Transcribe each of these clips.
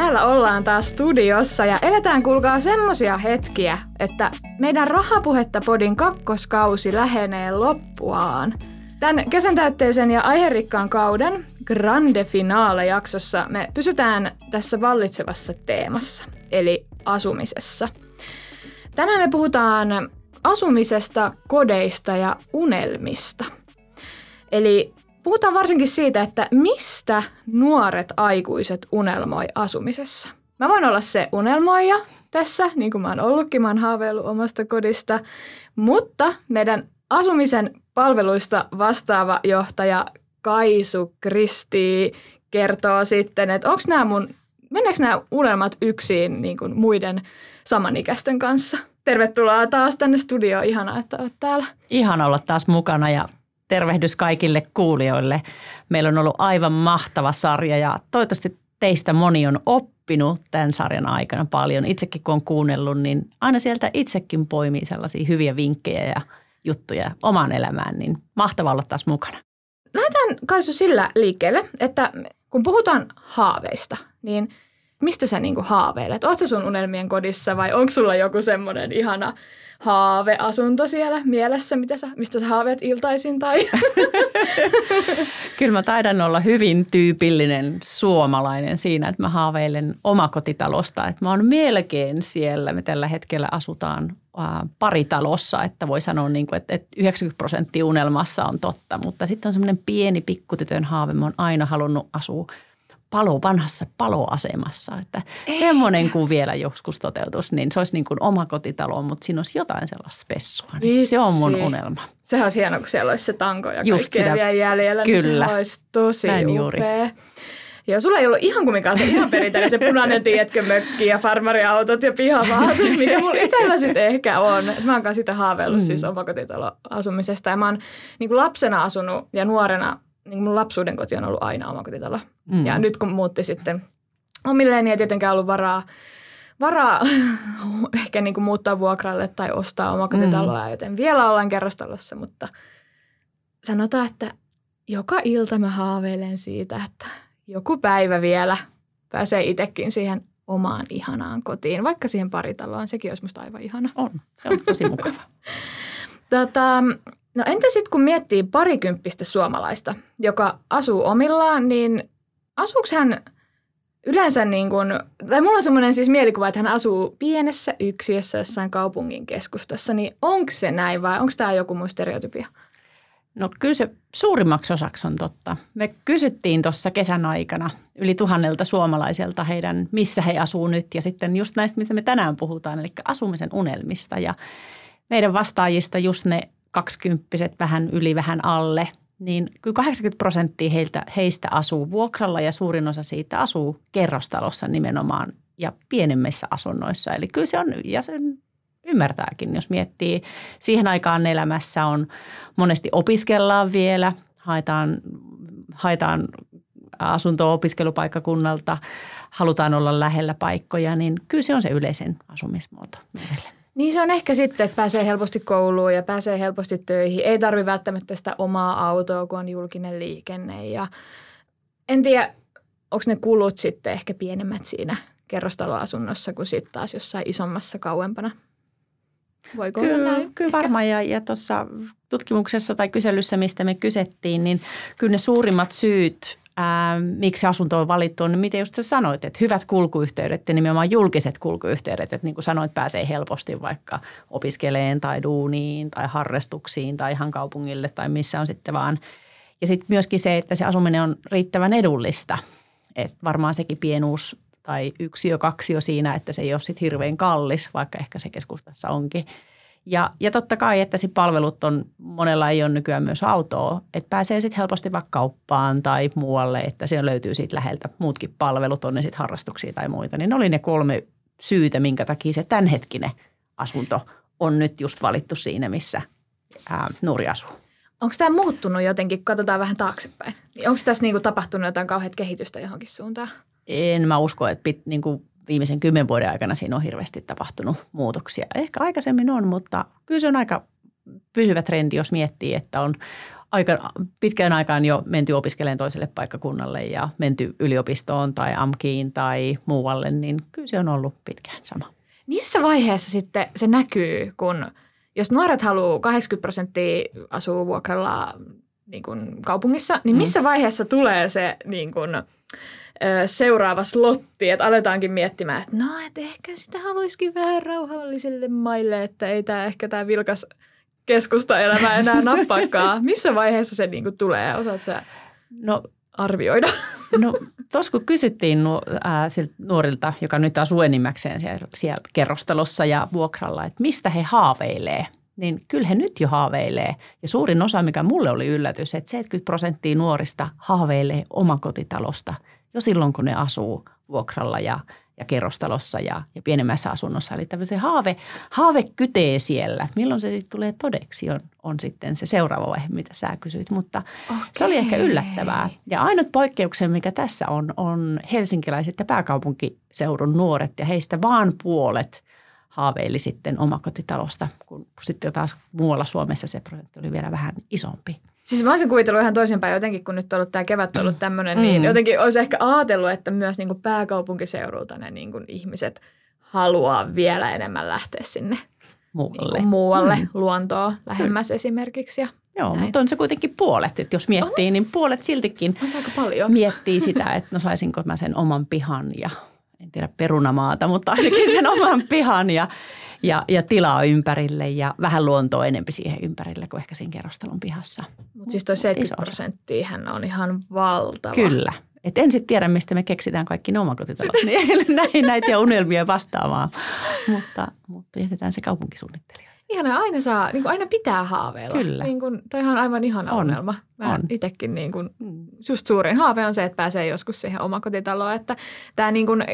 Täällä ollaan taas studiossa ja eletään kuulkaa semmosia hetkiä, että meidän Rahapuhetta podin kakkoskausi lähenee loppuaan. Tämän kesäntäytteisen ja aiherikkaan kauden Grande Finale-jaksossa me pysytään tässä vallitsevassa teemassa, eli asumisessa. Tänään me puhutaan asumisesta, kodeista ja unelmista. Eli Puhutaan varsinkin siitä, että mistä nuoret aikuiset unelmoi asumisessa. Mä voin olla se unelmoija tässä, niin kuin mä oon ollutkin, mä oon haaveillut omasta kodista, mutta meidän asumisen palveluista vastaava johtaja Kaisu Kristi kertoo sitten, että onko nämä mun, meneekö nämä unelmat yksin niin kuin muiden samanikäisten kanssa? Tervetuloa taas tänne studioon. Ihanaa, että olet täällä. Ihana olla taas mukana ja tervehdys kaikille kuulijoille. Meillä on ollut aivan mahtava sarja ja toivottavasti teistä moni on oppinut tämän sarjan aikana paljon. Itsekin kun on kuunnellut, niin aina sieltä itsekin poimii sellaisia hyviä vinkkejä ja juttuja omaan elämään, niin mahtavaa olla taas mukana. Lähdetään Kaisu sillä liikkeelle, että kun puhutaan haaveista, niin mistä sä niinku haaveilet? Oletko sun unelmien kodissa vai onko sulla joku semmoinen ihana haaveasunto siellä mielessä, mitä sä, mistä sä haaveet iltaisin tai? Kyllä mä taidan olla hyvin tyypillinen suomalainen siinä, että mä haaveilen omakotitalosta. Että mä oon melkein siellä. Me tällä hetkellä asutaan paritalossa, että voi sanoa, niin kuin, että 90 prosenttia unelmassa on totta. Mutta sitten on semmoinen pieni pikkutytön haave. Mä oon aina halunnut asua palo, vanhassa paloasemassa. Että Ei. semmoinen kuin vielä joskus toteutus, niin se olisi niin kuin oma kotitalo, mutta siinä olisi jotain sellaista spessua. Niin se on mun unelma. Sehän olisi hienoa, kun siellä olisi se tanko ja Just kaikkea vielä jäljellä. Kyllä. Niin se olisi tosi Näin upea. Juuri. Ja sulla ei ollut ihan kumminkaan se ihan perinteinen, se punainen, tiedätkö, mökki ja farmariautot ja pihavaat, mikä mulla itsellä sitten ehkä on. Mä oon sitä haaveillut mm. siis omakotitaloasumisesta ja mä oon niin lapsena asunut ja nuorena niin mun lapsuuden koti on ollut aina omakotitalo. Mm. Ja nyt kun muutti sitten omilleen, niin ei tietenkään ollut varaa, varaa ehkä niin kuin muuttaa vuokralle tai ostaa omakotitaloa, mm. joten vielä ollaan kerrostalossa, mutta sanotaan, että joka ilta mä haaveilen siitä, että joku päivä vielä pääsee itsekin siihen omaan ihanaan kotiin, vaikka siihen paritaloon. Sekin olisi musta aivan ihana. On, se on tosi mukava. tota, No entä sitten kun miettii parikymppistä suomalaista, joka asuu omillaan, niin asuuko hän yleensä niin kuin, tai mulla on semmoinen siis mielikuva, että hän asuu pienessä yksiössä jossain kaupungin keskustassa, niin onko se näin vai onko tämä joku muu stereotypia? No kyllä se suurimmaksi osaksi on totta. Me kysyttiin tuossa kesän aikana yli tuhannelta suomalaiselta heidän, missä he asuu nyt ja sitten just näistä, mitä me tänään puhutaan, eli asumisen unelmista ja meidän vastaajista just ne kaksikymppiset vähän yli, vähän alle, niin kyllä 80 prosenttia heiltä, heistä asuu vuokralla ja suurin osa siitä asuu kerrostalossa nimenomaan ja pienemmissä asunnoissa. Eli kyllä se on, ja sen ymmärtääkin, jos miettii. Siihen aikaan elämässä on monesti opiskellaan vielä, haetaan, haetaan asuntoa opiskelupaikkakunnalta, halutaan olla lähellä paikkoja, niin kyllä se on se yleisen asumismuoto meille. Niin se on ehkä sitten, että pääsee helposti kouluun ja pääsee helposti töihin. Ei tarvi välttämättä sitä omaa autoa, kun on julkinen liikenne. Ja en tiedä, onko ne kulut sitten ehkä pienemmät siinä kerrostaloasunnossa kuin sitten taas jossain isommassa kauempana. Voiko kyllä, olla näin? Kyllä varmaan ja, ja tuossa tutkimuksessa tai kyselyssä, mistä me kysettiin, niin kyllä ne suurimmat syyt ää, miksi asunto on valittu, niin miten just sä sanoit, että hyvät kulkuyhteydet ja nimenomaan julkiset kulkuyhteydet, että niin kuin sanoit, pääsee helposti vaikka opiskeleen tai duuniin tai harrastuksiin tai ihan kaupungille tai missä on sitten vaan. Ja sitten myöskin se, että se asuminen on riittävän edullista, että varmaan sekin pienuus tai yksi jo kaksi jo siinä, että se ei ole sitten hirveän kallis, vaikka ehkä se keskustassa onkin – ja, ja totta kai, että sit palvelut on, monella ei ole nykyään myös autoa, että pääsee sitten helposti vaikka kauppaan tai muualle, että siellä löytyy siitä läheltä muutkin palvelut, on ne sitten harrastuksia tai muita. Niin ne oli ne kolme syytä, minkä takia se tämänhetkinen asunto on nyt just valittu siinä, missä ää, nuori asuu. Onko tämä muuttunut jotenkin, katsotaan vähän taaksepäin? Onko tässä niinku tapahtunut jotain kauheat kehitystä johonkin suuntaan? En mä usko, että pit, niin kuin viimeisen kymmenen vuoden aikana siinä on hirveästi tapahtunut muutoksia. Ehkä aikaisemmin on, mutta kyllä se on aika pysyvä trendi, jos miettii, että on aika pitkään aikaan jo menty opiskelemaan toiselle paikkakunnalle ja menty yliopistoon tai AMKiin tai muualle, niin kyllä se on ollut pitkään sama. Missä vaiheessa sitten se näkyy, kun jos nuoret haluaa 80 prosenttia asuu vuokralla niin kuin kaupungissa, niin missä mm. vaiheessa tulee se niin kuin, seuraava slotti, että aletaankin miettimään, että no, että ehkä sitä haluaisikin vähän rauhallisille maille, että ei tämä ehkä tämä vilkas keskustaelämä enää nappaakaan. Missä vaiheessa se niin kuin tulee? Osaat sä no, arvioida? No tuossa kun kysyttiin nu, ää, siltä nuorilta, joka nyt asuu enimmäkseen siellä, siellä kerrostalossa ja vuokralla, että mistä he haaveilee, niin kyllä he nyt jo haaveilee. Ja suurin osa, mikä mulle oli yllätys, että 70 prosenttia nuorista haaveilee omakotitalosta – jo silloin, kun ne asuu vuokralla ja, ja kerrostalossa ja, ja pienemmässä asunnossa. Eli se haave, haave kytee siellä. Milloin se sitten tulee todeksi on, on sitten se seuraava vaihe, mitä sä kysyit. Mutta okay. se oli ehkä yllättävää. Ja ainut poikkeuksen, mikä tässä on, on helsinkiläiset ja pääkaupunkiseudun nuoret ja heistä vaan puolet haaveili sitten omakotitalosta, kun sitten taas muualla Suomessa se prosentti oli vielä vähän isompi. Siis mä olisin kuvitellut ihan toisinpäin jotenkin, kun nyt on ollut tämä kevät ollut tämmöinen, niin mm. niin jotenkin olisi ehkä ajatellut, että myös niin kuin pääkaupunkiseudulta ne niin kuin ihmiset haluaa vielä enemmän lähteä sinne muualle, niin muualle mm. luontoa lähemmäs Kyllä. esimerkiksi. Ja Joo, näin. mutta on se kuitenkin puolet, että jos miettii, on. niin puolet siltikin on aika paljon. miettii sitä, että no saisinko mä sen oman pihan ja en tiedä perunamaata, mutta ainakin sen oman pihan ja, ja, ja tilaa ympärille ja vähän luontoa enempi siihen ympärille kuin ehkä siinä kerrostalon pihassa. Siis toi 70 prosenttia hän on ihan valtava. Kyllä. Et en sitten tiedä, mistä me keksitään kaikki ne omakotitalot niin näin, näitä unelmia vastaamaan, mutta, mutta jätetään se kaupunkisuunnittelija. Ihana, aina saa, niin kuin aina pitää haaveilla. Kyllä. Niin kuin, toihan on aivan ihana on. unelma. Mä on. Itekin niin kuin, mm. just suurin haave on se, että pääsee joskus siihen omakotitaloon. Että tämä niin kuin, äh,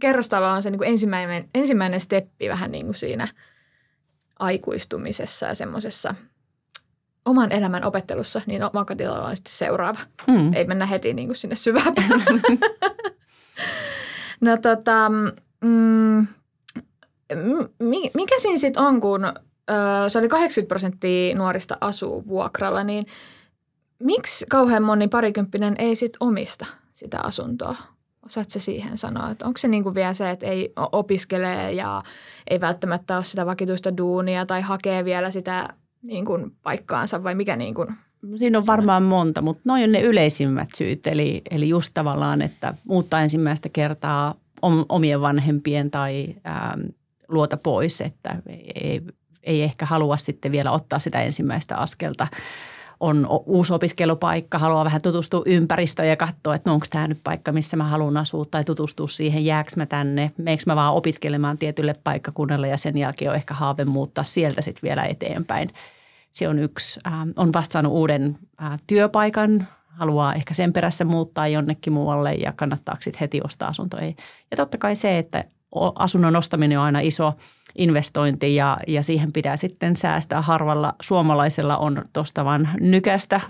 kerrostalo on se niin kuin ensimmäinen, ensimmäinen steppi vähän niin kuin siinä aikuistumisessa ja semmoisessa oman elämän opettelussa, niin omakotitalo on sitten seuraava. Mm. Ei mennä heti niin kuin sinne syvään No tota, mm, mikä siinä sitten on, kun ö, se oli 80 prosenttia nuorista asuu vuokralla, niin miksi kauhean moni parikymppinen ei sitten omista sitä asuntoa? Osaatko se siihen sanoa, että onko se niinku vielä se, että ei opiskele ja ei välttämättä ole sitä vakituista duunia tai hakee vielä sitä niinku paikkaansa vai mikä niinku Siinä on varmaan monta, mutta noin on ne yleisimmät syyt. Eli, eli just tavallaan, että muuttaa ensimmäistä kertaa omien vanhempien tai ähm, luota pois, että ei, ei ehkä halua sitten vielä ottaa sitä ensimmäistä askelta. On uusi opiskelupaikka, haluaa vähän tutustua ympäristöön ja katsoa, että no onko tämä nyt paikka, missä mä haluan asua tai tutustua siihen, jääkö mä tänne, meneekö mä vaan opiskelemaan tietylle paikkakunnalle ja sen jälkeen on ehkä haave muuttaa sieltä sitten vielä eteenpäin. Se on yksi, äh, on vastannut uuden äh, työpaikan, haluaa ehkä sen perässä muuttaa jonnekin muualle ja kannattaako sitten heti ostaa asunto. Ja totta kai se, että asunnon ostaminen on aina iso investointi ja, ja siihen pitää sitten säästää. Harvalla suomalaisella on tuosta vaan nykästä,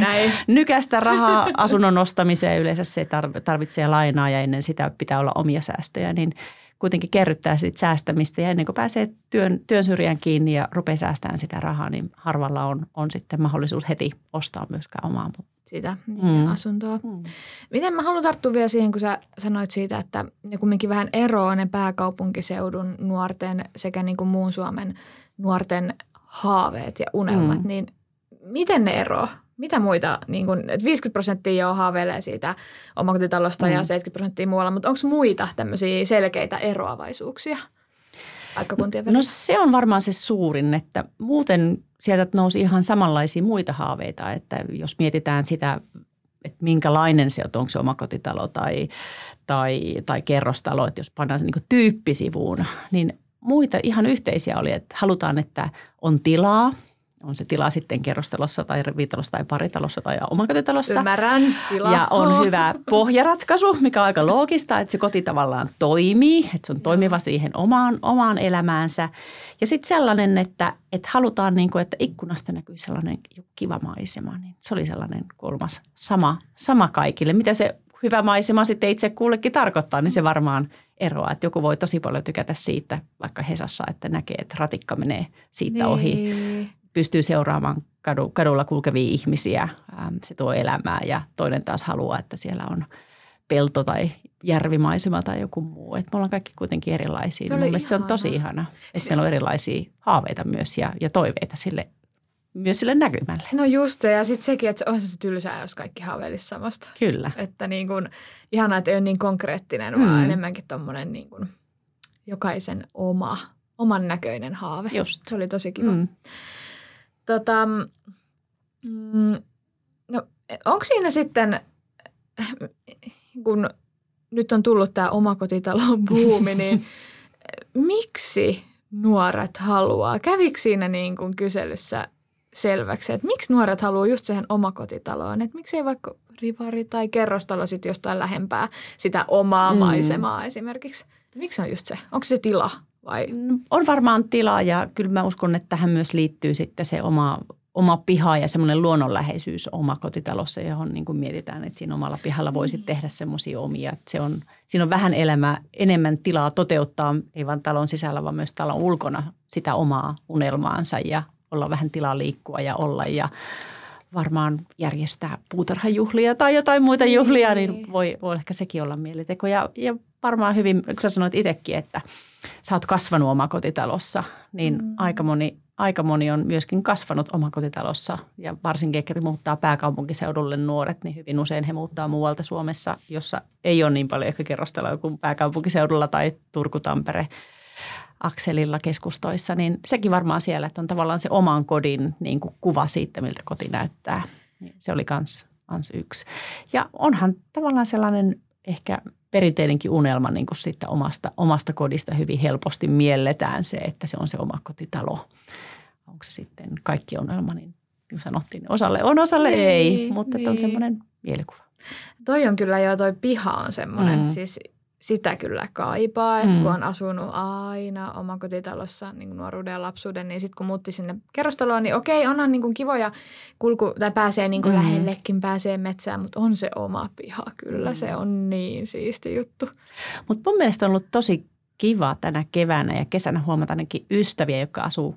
Näin. nykästä rahaa asunnon ostamiseen. Yleensä se tarvitsee lainaa ja ennen sitä pitää olla omia säästöjä, niin kuitenkin kerryttää sit säästämistä ja ennen kuin pääsee työn, työn syrjään kiinni ja rupeaa säästämään sitä rahaa, niin harvalla on, on sitten mahdollisuus heti ostaa myöskään omaa sitä niin mm. asuntoa. Mm. Miten mä haluan tarttua vielä siihen, kun sä sanoit siitä, että ne kumminkin vähän eroaa ne pääkaupunkiseudun nuorten sekä niin kuin muun Suomen nuorten haaveet ja unelmat, mm. niin miten ne eroaa? Mitä muita, niin kun, 50 prosenttia jo haaveilee siitä omakotitalosta mm. ja 70 prosenttia muualla, mutta onko muita tämmöisiä selkeitä eroavaisuuksia? No se on varmaan se suurin, että muuten sieltä nousi ihan samanlaisia muita haaveita, että jos mietitään sitä, että minkälainen se on, onko se omakotitalo tai, tai, tai kerrostalo, että jos pannaan se niin tyyppisivuun, niin muita ihan yhteisiä oli, että halutaan, että on tilaa, on se tila sitten kerrostalossa tai viitalossa tai paritalossa tai omakotitalossa. Ymmärrän, tila. Ja on hyvä pohjaratkaisu, mikä on aika loogista, että se koti tavallaan toimii, että se on toimiva siihen omaan, omaan elämäänsä. Ja sitten sellainen, että, että halutaan, niin kuin, että ikkunasta näkyy sellainen kiva maisema, niin se oli sellainen kolmas sama, sama kaikille. Mitä se hyvä maisema sitten itse kullekin tarkoittaa, niin se varmaan eroaa. Että joku voi tosi paljon tykätä siitä, vaikka Hesassa, että näkee, että ratikka menee siitä niin. ohi pystyy seuraamaan kadu, kadulla kulkevia ihmisiä. Se tuo elämää ja toinen taas haluaa, että siellä on pelto tai järvimaisema tai joku muu. Että me ollaan kaikki kuitenkin erilaisia. Mun mielestä se on tosi ihana, että se... meillä on erilaisia haaveita myös ja, ja toiveita sille myös sille näkymälle. No just se, ja sitten sekin, että on se tylsää, jos kaikki haaveilisi samasta. Kyllä. Että niin kun, ihanaa, että ei ole niin konkreettinen, mm. vaan enemmänkin tuommoinen niin kun, jokaisen oma, oman näköinen haave. Just. Se oli tosi kiva. Mm. Tota, mm, no, onko siinä sitten, kun nyt on tullut tämä omakotitalon buumi, niin miksi nuoret haluaa? Kävikö siinä niin kuin kyselyssä selväksi, että miksi nuoret haluaa just siihen omakotitaloon? Että miksei vaikka rivari tai kerrostalo sitten jostain lähempää sitä omaa mm. maisemaa esimerkiksi? Miksi on just se? Onko se tila? Vai? On varmaan tilaa ja kyllä mä uskon, että tähän myös liittyy sitten se oma, oma piha ja semmoinen luonnonläheisyys oma kotitalossa, johon niin kuin mietitään, että siinä omalla pihalla voisi niin. tehdä semmoisia omia. Että se on, siinä on vähän elämää, enemmän tilaa toteuttaa, ei vain talon sisällä, vaan myös talon ulkona sitä omaa unelmaansa ja olla vähän tilaa liikkua ja olla ja varmaan järjestää puutarhajuhlia tai jotain muita juhlia, niin, niin voi, voi ehkä sekin olla mieliteko. Ja, ja varmaan hyvin, kun sä sanoit itsekin, että – sä oot kasvanut omakotitalossa, niin mm. aika, moni, aika moni on myöskin kasvanut omakotitalossa. Ja varsinkin, että muuttaa pääkaupunkiseudulle nuoret, niin hyvin usein he muuttaa muualta Suomessa, jossa ei ole niin paljon ehkä kerrostaloja kuin pääkaupunkiseudulla tai Turku-Tampere akselilla keskustoissa, niin sekin varmaan siellä, että on tavallaan se oman kodin niin kuin kuva siitä, miltä koti näyttää. Niin se oli kans, kans yksi. Ja onhan tavallaan sellainen ehkä perinteinenkin unelma niin kuin siitä omasta, omasta kodista hyvin helposti mielletään se, että se on se oma kotitalo. Onko se sitten kaikki unelma, niin kuin sanottiin, osalle on, osalle niin, ei, mutta niin. on semmoinen mielikuva. Toi on kyllä jo, toi piha on semmoinen, mm. siis sitä kyllä kaipaa, että mm. kun on asunut aina omakotitalossa niin nuoruuden ja lapsuuden, niin sitten kun muutti sinne kerrostaloon, niin okei, onhan niin kuin kivoja kulku, tai pääsee niin kuin mm. lähellekin, pääsee metsään, mutta on se oma piha kyllä, mm. se on niin siisti juttu. Mutta mun mielestä on ollut tosi kiva tänä keväänä ja kesänä huomata ainakin ystäviä, jotka asuu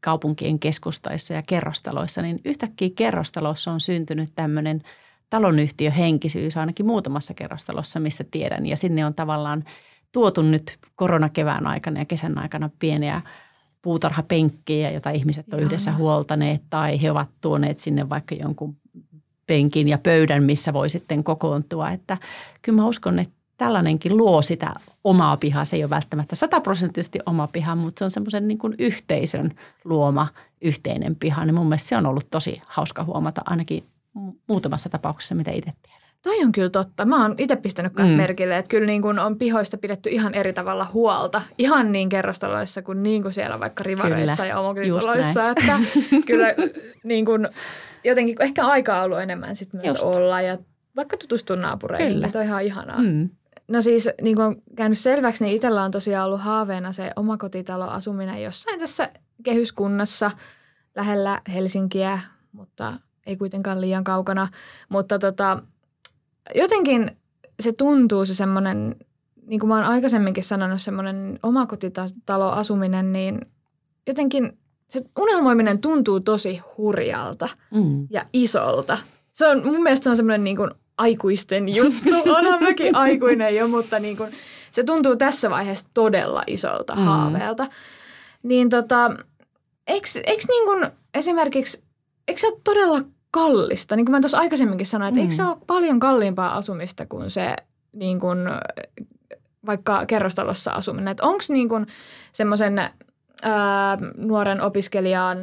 kaupunkien keskustoissa ja kerrostaloissa, niin yhtäkkiä kerrostalossa on syntynyt tämmöinen – talonyhtiöhenkisyys ainakin muutamassa kerrostalossa, missä tiedän. Ja sinne on tavallaan tuotu nyt koronakevään aikana ja kesän aikana pieniä puutarhapenkkejä, joita ihmiset on yhdessä huoltaneet tai he ovat tuoneet sinne vaikka jonkun penkin ja pöydän, missä voi sitten kokoontua. Että kyllä mä uskon, että tällainenkin luo sitä omaa pihaa. Se ei ole välttämättä sataprosenttisesti oma piha, mutta se on semmoisen niin kuin yhteisön luoma yhteinen piha. Niin mun mielestä se on ollut tosi hauska huomata ainakin muutamassa tapauksessa, mitä itse tiedän. Toi on kyllä totta. Mä oon itse pistänyt myös mm. merkille, että kyllä niin kun on pihoista pidetty ihan eri tavalla huolta. Ihan niin kerrostaloissa kuin, niin kuin siellä vaikka rivareissa kyllä. ja omakotitaloissa. Että kyllä niin kun, jotenkin ehkä aikaa on ollut enemmän sit myös Just. olla ja vaikka tutustua naapureihin. Kyllä. Toi on ihan ihanaa. Mm. No siis niin kuin on käynyt selväksi, niin itsellä on tosiaan ollut haaveena se omakotitalo-asuminen jossain tässä kehyskunnassa lähellä Helsinkiä, mutta ei kuitenkaan liian kaukana, mutta tota, jotenkin se tuntuu se semmoinen, niin kuin mä oon aikaisemminkin sanonut, semmoinen omakotitalo-asuminen, niin jotenkin se unelmoiminen tuntuu tosi hurjalta mm. ja isolta. Se on, mun mielestä se on semmoinen niin kuin aikuisten juttu. Onhan mäkin aikuinen jo, mutta niin kuin, se tuntuu tässä vaiheessa todella isolta mm. haaveelta. Niin tota, eikö, eikö niin kuin esimerkiksi, eikö ole todella kallista. Niin kuin mä tuossa aikaisemminkin sanoin, että mm. eikö se ole paljon kalliimpaa asumista kuin se niin kuin, vaikka kerrostalossa asuminen. Että onko niin kuin semmoisen nuoren opiskelijan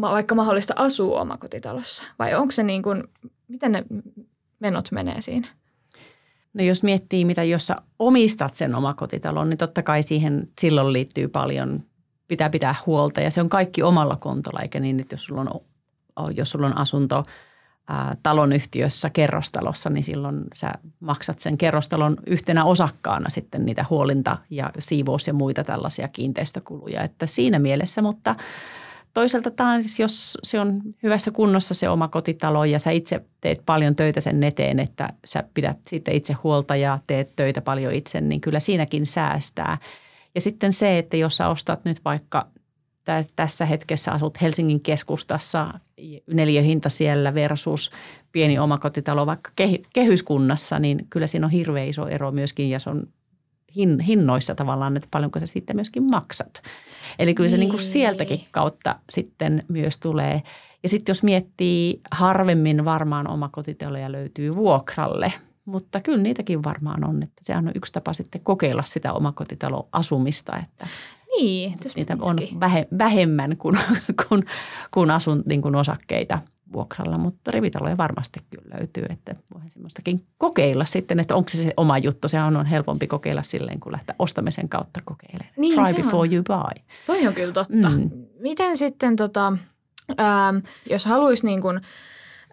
vaikka mahdollista asua omakotitalossa? Vai onko se niin kuin, miten ne menot menee siinä? No jos miettii, mitä jos sä omistat sen omakotitalon, niin totta kai siihen silloin liittyy paljon pitää pitää huolta ja se on kaikki omalla kontolla, eikä niin, että jos sulla on, jos sulla on asunto talonyhtiössä, kerrostalossa, niin silloin sä maksat sen kerrostalon yhtenä osakkaana sitten niitä huolinta ja siivous ja muita tällaisia kiinteistökuluja. Että siinä mielessä, mutta toisaalta taas, siis jos se on hyvässä kunnossa se oma kotitalo ja sä itse teet paljon töitä sen eteen, että sä pidät sitten itse huolta ja teet töitä paljon itse, niin kyllä siinäkin säästää. Ja sitten se, että jos sä ostat nyt vaikka tässä hetkessä asut Helsingin keskustassa, neliöhinta siellä versus pieni omakotitalo vaikka kehyskunnassa, niin kyllä siinä on hirveän iso ero myöskin ja se on hinnoissa tavallaan, että paljonko sä sitten myöskin maksat. Eli kyllä se niin kuin niin. sieltäkin kautta sitten myös tulee. Ja sitten jos miettii, harvemmin varmaan omakotitaloja löytyy vuokralle, mutta kyllä niitäkin varmaan on. Että sehän on yksi tapa sitten kokeilla sitä omakotitaloasumista, että niin, niitä on vähemmän kuin, kuin, kuin asun niin kuin osakkeita vuokralla, mutta rivitaloja varmasti kyllä löytyy, että voi semmoistakin kokeilla sitten, että onko se se oma juttu. Se on helpompi kokeilla silleen, kun lähteä ostamisen kautta kokeilemaan. Niin, Try before on. you buy. Toi on kyllä totta. Mm. Miten sitten, tota, ähm, jos haluaisi niin kuin,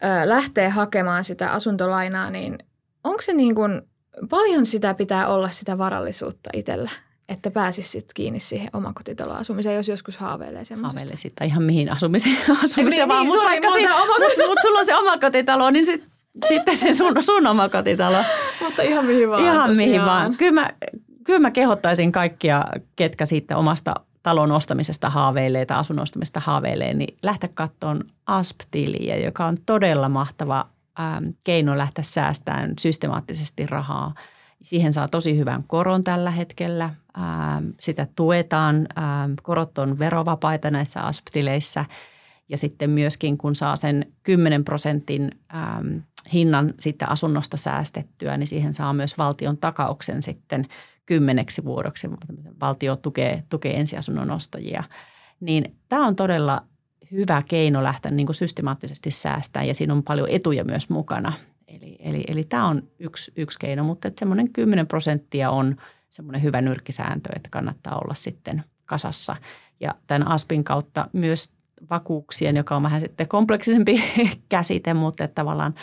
äh, lähteä hakemaan sitä asuntolainaa, niin onko se niin kuin, paljon sitä pitää olla sitä varallisuutta itsellä? Että pääsisi sit kiinni siihen omakotitaloasumiseen, jos joskus haaveilee semmoisesta. Haaveilee sitä ihan mihin asumiseen, asumiseen niin, vaan, niin, mutta vaikka si- omakotitalo. mut sulla on se omakotitalo, niin sit, sitten se sun, sun omakotitalo. mutta ihan mihin vaan. Ihan tosiaan. mihin vaan. Kyllä mä, kyllä mä kehottaisin kaikkia, ketkä siitä omasta talon ostamisesta haaveilee tai asunnon ostamisesta haaveilee, niin lähteä katsomaan ASP-tiliä, joka on todella mahtava ähm, keino lähteä säästämään systemaattisesti rahaa – Siihen saa tosi hyvän koron tällä hetkellä. Ähm, sitä tuetaan. Ähm, korot on verovapaita näissä asptileissä. Ja sitten myöskin kun saa sen 10 prosentin ähm, hinnan sitten asunnosta säästettyä, niin siihen saa myös valtion takauksen sitten kymmeneksi vuodoksi. Valtio tukee, tukee ensiasunnon ostajia. Niin tämä on todella hyvä keino lähteä niin kuin systemaattisesti säästämään ja siinä on paljon etuja myös mukana. Eli, eli, eli tämä on yksi, yksi keino, mutta että semmoinen 10 prosenttia on semmoinen hyvä nyrkkisääntö, että kannattaa olla sitten kasassa. Ja tämän ASPin kautta myös vakuuksien, joka on vähän sitten kompleksisempi käsite, mutta että tavallaan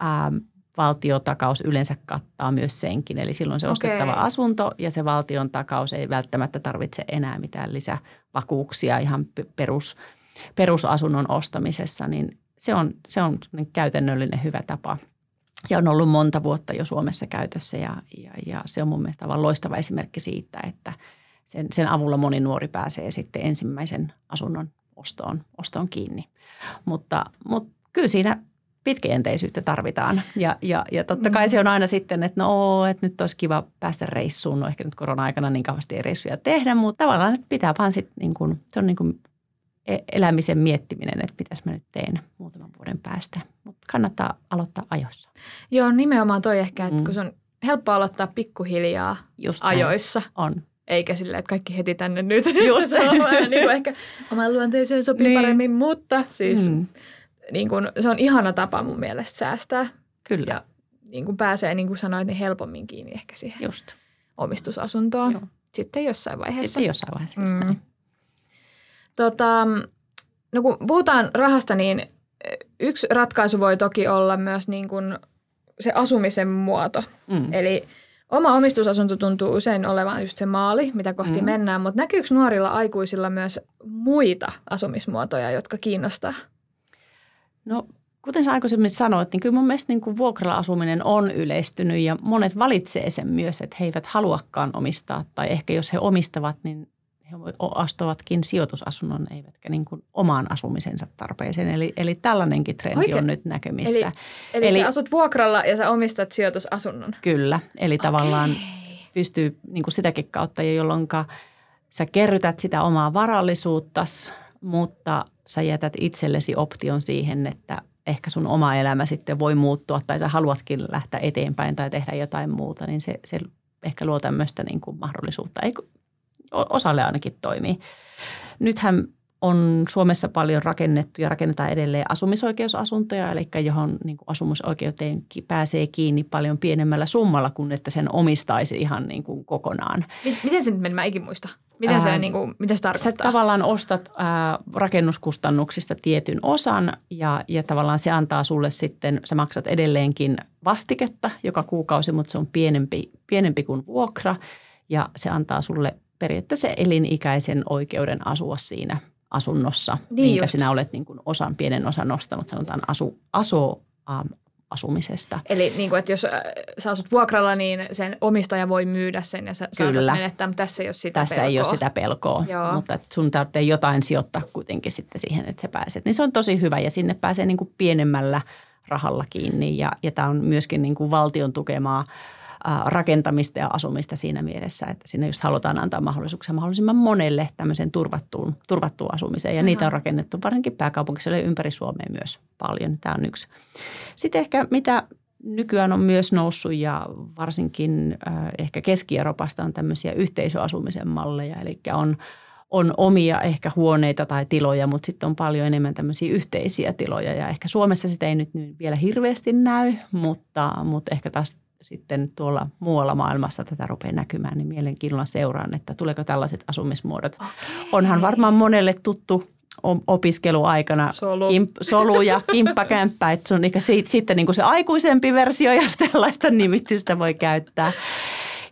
ää, valtiotakaus yleensä kattaa myös senkin. Eli silloin se okay. ostettava asunto ja se valtion takaus ei välttämättä tarvitse enää mitään lisävakuuksia ihan perus, perusasunnon ostamisessa, niin se on, se on käytännöllinen hyvä tapa – ja on ollut monta vuotta jo Suomessa käytössä ja, ja, ja se on mun mielestä aivan loistava esimerkki siitä, että sen, sen avulla moni nuori pääsee sitten ensimmäisen asunnon ostoon, ostoon kiinni. Mutta, mutta kyllä siinä pitkäjänteisyyttä tarvitaan. Ja, ja, ja totta kai se on aina sitten, että no, että nyt olisi kiva päästä reissuun. No ehkä nyt korona-aikana niin kauheasti ei reissuja tehdä, mutta tavallaan että pitää vaan sitten niin kuin, se on niin kuin elämisen miettiminen, että mitäs mä nyt teen muutaman vuoden päästä. Mutta kannattaa aloittaa ajoissa. Joo, nimenomaan toi ehkä, että mm. kun se on helppo aloittaa pikkuhiljaa Just ajoissa. On. Eikä silleen, että kaikki heti tänne nyt. Just. se on vähän niin kuin ehkä oman luonteeseen sopii niin. paremmin, mutta siis mm. niin kuin, se on ihana tapa mun mielestä säästää. Kyllä. Ja niin kuin pääsee, niin kuin sanoit, niin helpommin kiinni ehkä siihen Just. omistusasuntoon. Joo. Sitten jossain vaiheessa. Sitten jossain vaiheessa, just mm. näin. Tota, no kun puhutaan rahasta, niin yksi ratkaisu voi toki olla myös niin kuin se asumisen muoto. Mm. Eli oma omistusasunto tuntuu usein olevan just se maali, mitä kohti mm. mennään, mutta näkyykö nuorilla aikuisilla myös muita asumismuotoja, jotka kiinnostaa? No kuten sä aikaisemmin sanoit, niin kyllä mun mielestä niin kuin vuokralla asuminen on yleistynyt ja monet valitsee sen myös, että he eivät haluakaan omistaa tai ehkä jos he omistavat, niin he ostavatkin sijoitusasunnon eivätkä niin kuin omaan asumisensa tarpeeseen. Eli, eli tällainenkin trendi Oikein. on nyt näkymissä. Eli, eli, eli sä asut vuokralla ja sä omistat sijoitusasunnon? Kyllä, eli okay. tavallaan pystyy niin kuin sitäkin kautta, jolloin sä kerrytät sitä omaa varallisuuttas, mutta sä jätät itsellesi option siihen, että ehkä sun oma elämä sitten voi muuttua tai sä haluatkin lähteä eteenpäin tai tehdä jotain muuta, niin se, se ehkä luo tämmöistä niin kuin mahdollisuutta. Ei, osalle ainakin toimii. Nythän on Suomessa paljon rakennettu ja rakennetaan edelleen asumisoikeusasuntoja, eli johon niin kuin asumisoikeuteen pääsee kiinni paljon pienemmällä summalla kuin että sen omistaisi ihan niin kuin kokonaan. Miten se nyt meni? Mä ikin muista. Miten se, ää, niin kuin, mitä se tarkoittaa? Sä tavallaan ostat ää, rakennuskustannuksista tietyn osan ja, ja tavallaan se antaa sulle sitten, sä maksat edelleenkin vastiketta joka kuukausi, mutta se on pienempi, pienempi kuin vuokra ja se antaa sulle periaatteessa elinikäisen oikeuden asua siinä asunnossa, niin minkä just. sinä olet niin kuin osan, pienen osan nostanut, sanotaan asu, aso, um, asumisesta. Eli niin kuin, että jos äh, sä asut vuokralla, niin sen omistaja voi myydä sen ja sä Kyllä. menettää, mutta tässä ei ole sitä Tässä pelkoa. ei ole sitä pelkoa, Joo. mutta sun tarvitsee jotain sijoittaa kuitenkin sitten siihen, että sä pääset. Niin se on tosi hyvä ja sinne pääsee niin kuin pienemmällä rahalla kiinni ja, ja tämä on myöskin niin kuin valtion tukemaa rakentamista ja asumista siinä mielessä, että sinne just halutaan antaa mahdollisuuksia mahdollisimman monelle tämmöiseen turvattuun, turvattuun asumiseen. Ja Aha. niitä on rakennettu varsinkin pääkaupunkiselle ympäri Suomea myös paljon. Tämä on yksi. Sitten ehkä mitä nykyään on myös noussut ja varsinkin äh, ehkä Keski-Euroopasta on tämmöisiä yhteisöasumisen malleja, eli on on omia ehkä huoneita tai tiloja, mutta sitten on paljon enemmän tämmöisiä yhteisiä tiloja. Ja ehkä Suomessa sitä ei nyt vielä hirveästi näy, mutta, mutta ehkä taas sitten tuolla muualla maailmassa tätä rupeaa näkymään, niin mielenkiinnolla seuraan, että tuleeko tällaiset asumismuodot. Okay. Onhan varmaan monelle tuttu opiskeluaikana solu, kimp, solu ja kimppakämppä, että se on ehkä siitä, sitten niin kuin se aikuisempi versio, ja tällaista nimitystä voi käyttää.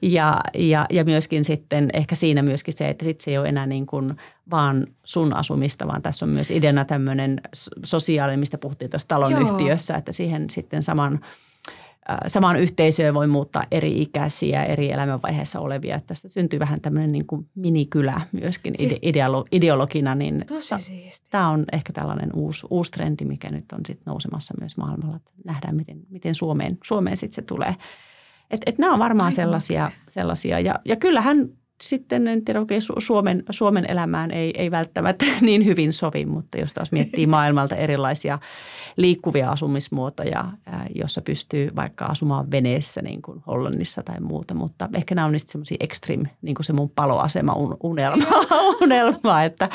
Ja, ja, ja myöskin sitten ehkä siinä myöskin se, että sitten se ei ole enää niin kuin vaan sun asumista, vaan tässä on myös ideana tämmöinen sosiaalinen, mistä puhuttiin tuossa talon Joo. yhtiössä, että siihen sitten saman – samaan yhteisöön voi muuttaa eri ikäisiä, eri elämänvaiheessa olevia. Että tästä syntyy vähän tämmöinen niin kuin minikylä myöskin siis, ideolo- ideologina. Niin tosi Tämä on ehkä tällainen uusi, uusi trendi, mikä nyt on sitten nousemassa myös maailmalla. Että nähdään, miten, miten Suomeen, Suomeen sitten se tulee. Et, et nämä on varmaan sellaisia, sellaisia. Ja, ja kyllähän sitten en tiedä, okay, Suomen, Suomen elämään ei, ei välttämättä niin hyvin sovi, mutta jos taas miettii maailmalta erilaisia liikkuvia asumismuotoja, jossa pystyy vaikka asumaan veneessä niin kuin Hollannissa tai muuta, mutta ehkä nämä on niistä semmoisia extreme, niin kuin se mun paloasema unelma, unelma että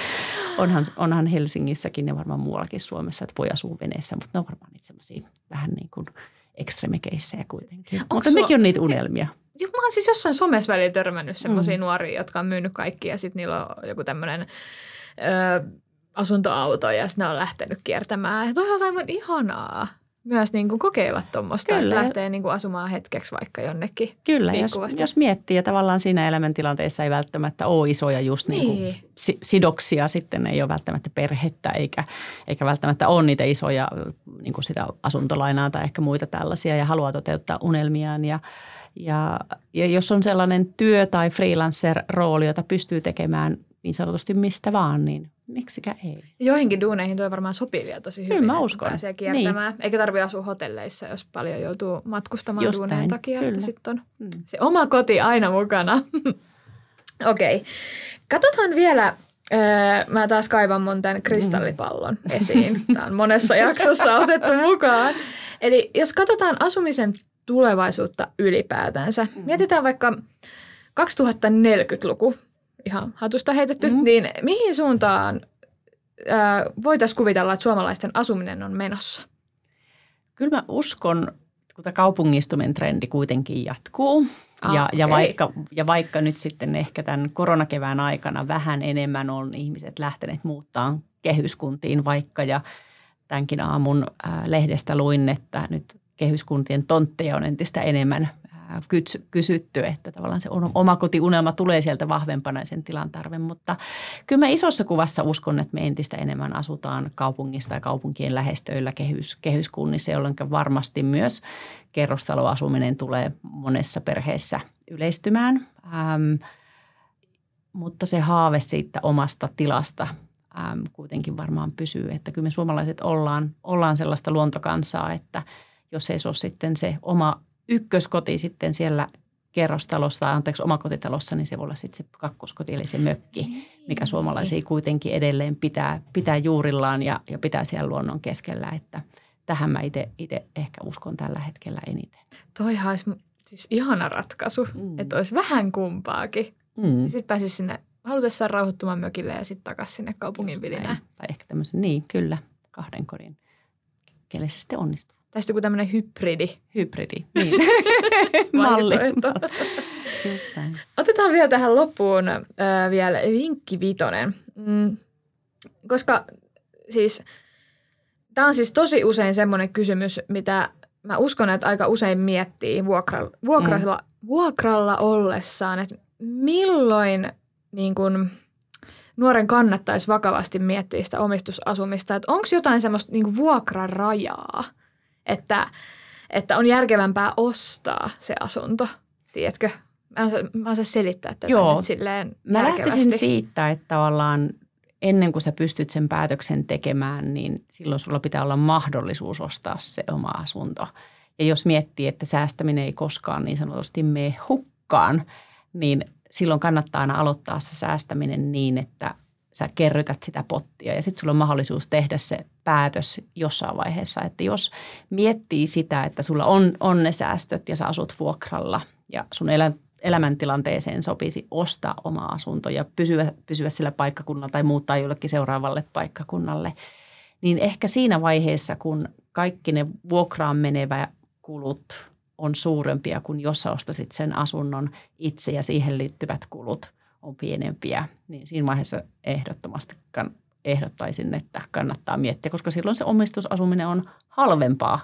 onhan, onhan Helsingissäkin ja varmaan muuallakin Suomessa, että voi asua veneessä, mutta ne on varmaan niitä semmoisia vähän niin kuin ekstremekeissejä kuitenkin. Onko mutta nekin on niitä unelmia. Joo, mä oon siis jossain somessa välillä törmännyt semmoisia mm. nuoria, jotka on myynyt kaikki ja sitten niillä on joku tämmöinen asuntoauto ja sitten ne on lähtenyt kiertämään. Ja toi on aivan ihanaa myös niin kuin kokeilla tuommoista, että lähtee niin kuin asumaan hetkeksi vaikka jonnekin Kyllä, jos, jos miettii ja tavallaan siinä elämäntilanteessa ei välttämättä ole isoja just niin. Niin kuin sidoksia, sitten ei ole välttämättä perhettä eikä, eikä välttämättä ole niitä isoja niin kuin sitä asuntolainaa tai ehkä muita tällaisia ja haluaa toteuttaa unelmiaan ja – ja, ja jos on sellainen työ- tai freelancer-rooli, jota pystyy tekemään niin sanotusti mistä vaan, niin miksikä ei. Joihinkin duuneihin tuo varmaan sopivia tosi hyvin. Kyllä mä uskon. Pääsee kiertämään. Niin. Eikä tarvitse asua hotelleissa, jos paljon joutuu matkustamaan Just duuneen näin. takia. Kyllä. Että sitten on mm. se oma koti aina mukana. Okei. Okay. Katsotaan vielä Mä taas kaivan mun tämän kristallipallon esiin. Tämä on monessa jaksossa otettu mukaan. Eli jos katsotaan asumisen tulevaisuutta ylipäätänsä. Mm. Mietitään vaikka 2040-luku, ihan hatusta heitetty, mm. niin mihin suuntaan voitaisiin kuvitella, että suomalaisten asuminen on menossa? Kyllä mä uskon, kun tämä kaupungistuminen trendi kuitenkin jatkuu. Ah, ja, ja, vaikka, ja vaikka nyt sitten ehkä tämän koronakevään aikana vähän enemmän on ihmiset lähteneet muuttaa kehyskuntiin vaikka ja tämänkin aamun lehdestä luin, että nyt kehyskuntien tontteja on entistä enemmän kysytty, että tavallaan se omakotiunelma tulee sieltä vahvempana sen tilan tarve. Mutta kyllä mä isossa kuvassa uskon, että me entistä enemmän asutaan kaupungista ja kaupunkien lähestöillä kehys, kehyskunnissa, jolloin varmasti myös kerrostaloasuminen tulee monessa perheessä yleistymään. Ähm, mutta se haave siitä omasta tilasta ähm, kuitenkin varmaan pysyy. Että kyllä me suomalaiset ollaan, ollaan sellaista luontokansaa, että – jos ei se ole sitten se oma ykköskoti sitten siellä kerrostalossa, anteeksi omakotitalossa, niin se voi olla sitten se kakkoskoti, eli se mökki, mikä niin. suomalaisia kuitenkin edelleen pitää, pitää juurillaan ja, ja pitää siellä luonnon keskellä, että tähän mä itse ehkä uskon tällä hetkellä eniten. Toihan olisi siis ihana ratkaisu, mm. että olisi vähän kumpaakin. Mm. Sitten pääsisi sinne halutessaan rauhoittumaan mökille ja sitten takaisin sinne kaupungin vilinään. Tai ehkä tämmöisen, niin kyllä, kahden kodin. Kelle se sitten onnistuu? Sitten joku tämmöinen hybridi Hybridi, niin. Malli. Otetaan vielä tähän loppuun äh, vielä vinkki vitonen. Mm, koska siis tämä on siis tosi usein semmoinen kysymys, mitä mä uskon, että aika usein miettii vuokralla, vuokralla, mm. vuokralla ollessaan, että milloin niin kun, nuoren kannattaisi vakavasti miettiä sitä omistusasumista. Että onko jotain semmoista niin vuokrarajaa, että, että on järkevämpää ostaa se asunto, tiedätkö? Mä en, saa- mä en saa selittää tätä Joo. nyt silleen Mä lähtisin siitä, että tavallaan ennen kuin sä pystyt sen päätöksen tekemään, niin silloin sulla pitää olla mahdollisuus ostaa se oma asunto. Ja jos miettii, että säästäminen ei koskaan niin sanotusti mene hukkaan, niin silloin kannattaa aina aloittaa se säästäminen niin, että sä kerrytät sitä pottia ja sitten sulla on mahdollisuus tehdä se päätös jossain vaiheessa. Että jos miettii sitä, että sulla on, on ne säästöt ja sä asut vuokralla ja sun elä, elämäntilanteeseen sopisi ostaa oma asunto ja pysyä, pysyä sillä paikkakunnalla tai muuttaa jollekin seuraavalle paikkakunnalle, niin ehkä siinä vaiheessa, kun kaikki ne vuokraan menevä kulut on suurempia kuin jos sä ostasit sen asunnon itse ja siihen liittyvät kulut on pienempiä, niin siinä vaiheessa ehdottomasti kann- ehdottaisin, että kannattaa miettiä, koska silloin se omistusasuminen on halvempaa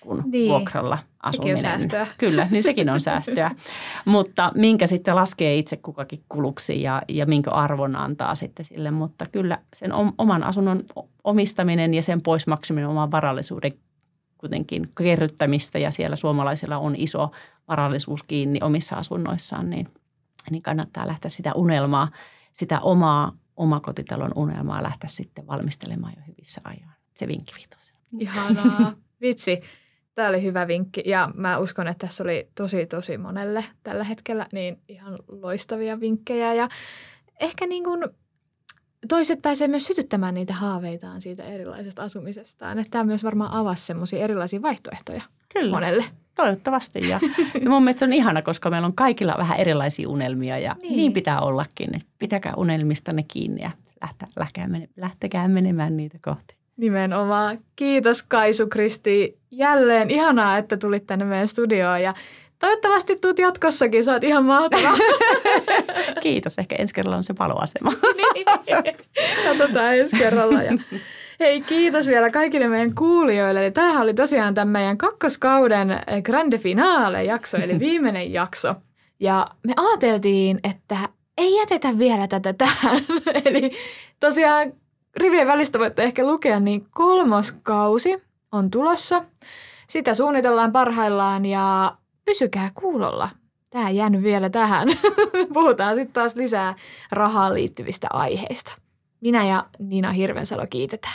kuin Niin. vuokralla Sekin on asuminen. säästöä. Kyllä, niin sekin on säästöä. Mutta minkä sitten laskee itse kukakin kuluksi ja, ja minkä arvon antaa sitten sille. Mutta kyllä sen om- oman asunnon omistaminen ja sen poismaksaminen oman varallisuuden kuitenkin kerryttämistä ja siellä suomalaisilla on iso varallisuus kiinni omissa asunnoissaan, niin, niin kannattaa lähteä sitä unelmaa, sitä omaa omakotitalon unelmaa lähteä sitten valmistelemaan jo hyvissä ajoin. Se vinkki viitosena. Ihanaa. Vitsi. Tämä oli hyvä vinkki ja mä uskon, että tässä oli tosi tosi monelle tällä hetkellä niin ihan loistavia vinkkejä ja ehkä niin kuin toiset pääsee myös sytyttämään niitä haaveitaan siitä erilaisesta asumisestaan. Että tämä myös varmaan avasi semmoisia erilaisia vaihtoehtoja Kyllä. monelle. Toivottavasti. Ja, ja mun mielestä se on ihana, koska meillä on kaikilla vähän erilaisia unelmia ja Niin. niin, pitää ollakin. Pitäkää unelmistanne kiinni ja lähtä, lähtekää, mene, lähtekää menemään niitä kohti. Nimenomaan. Kiitos Kaisu Kristi. Jälleen ihanaa, että tulit tänne meidän studioon ja toivottavasti tuut jatkossakin. Sä oot ihan mahtava. Kiitos. Ehkä ensi kerralla on se paloasema. Niin. Katsotaan ensi kerralla. Ja hei, kiitos vielä kaikille meidän kuulijoille. Eli tämähän oli tosiaan tämän meidän kakkoskauden grande finale jakso, eli viimeinen jakso. Ja me ajateltiin, että ei jätetä vielä tätä tähän. eli tosiaan rivien välistä voitte ehkä lukea, niin kolmoskausi on tulossa. Sitä suunnitellaan parhaillaan ja pysykää kuulolla. Tämä jäänyt vielä tähän. Puhutaan sitten taas lisää rahaan liittyvistä aiheista. Minä ja Niina Hirvensalo kiitetään.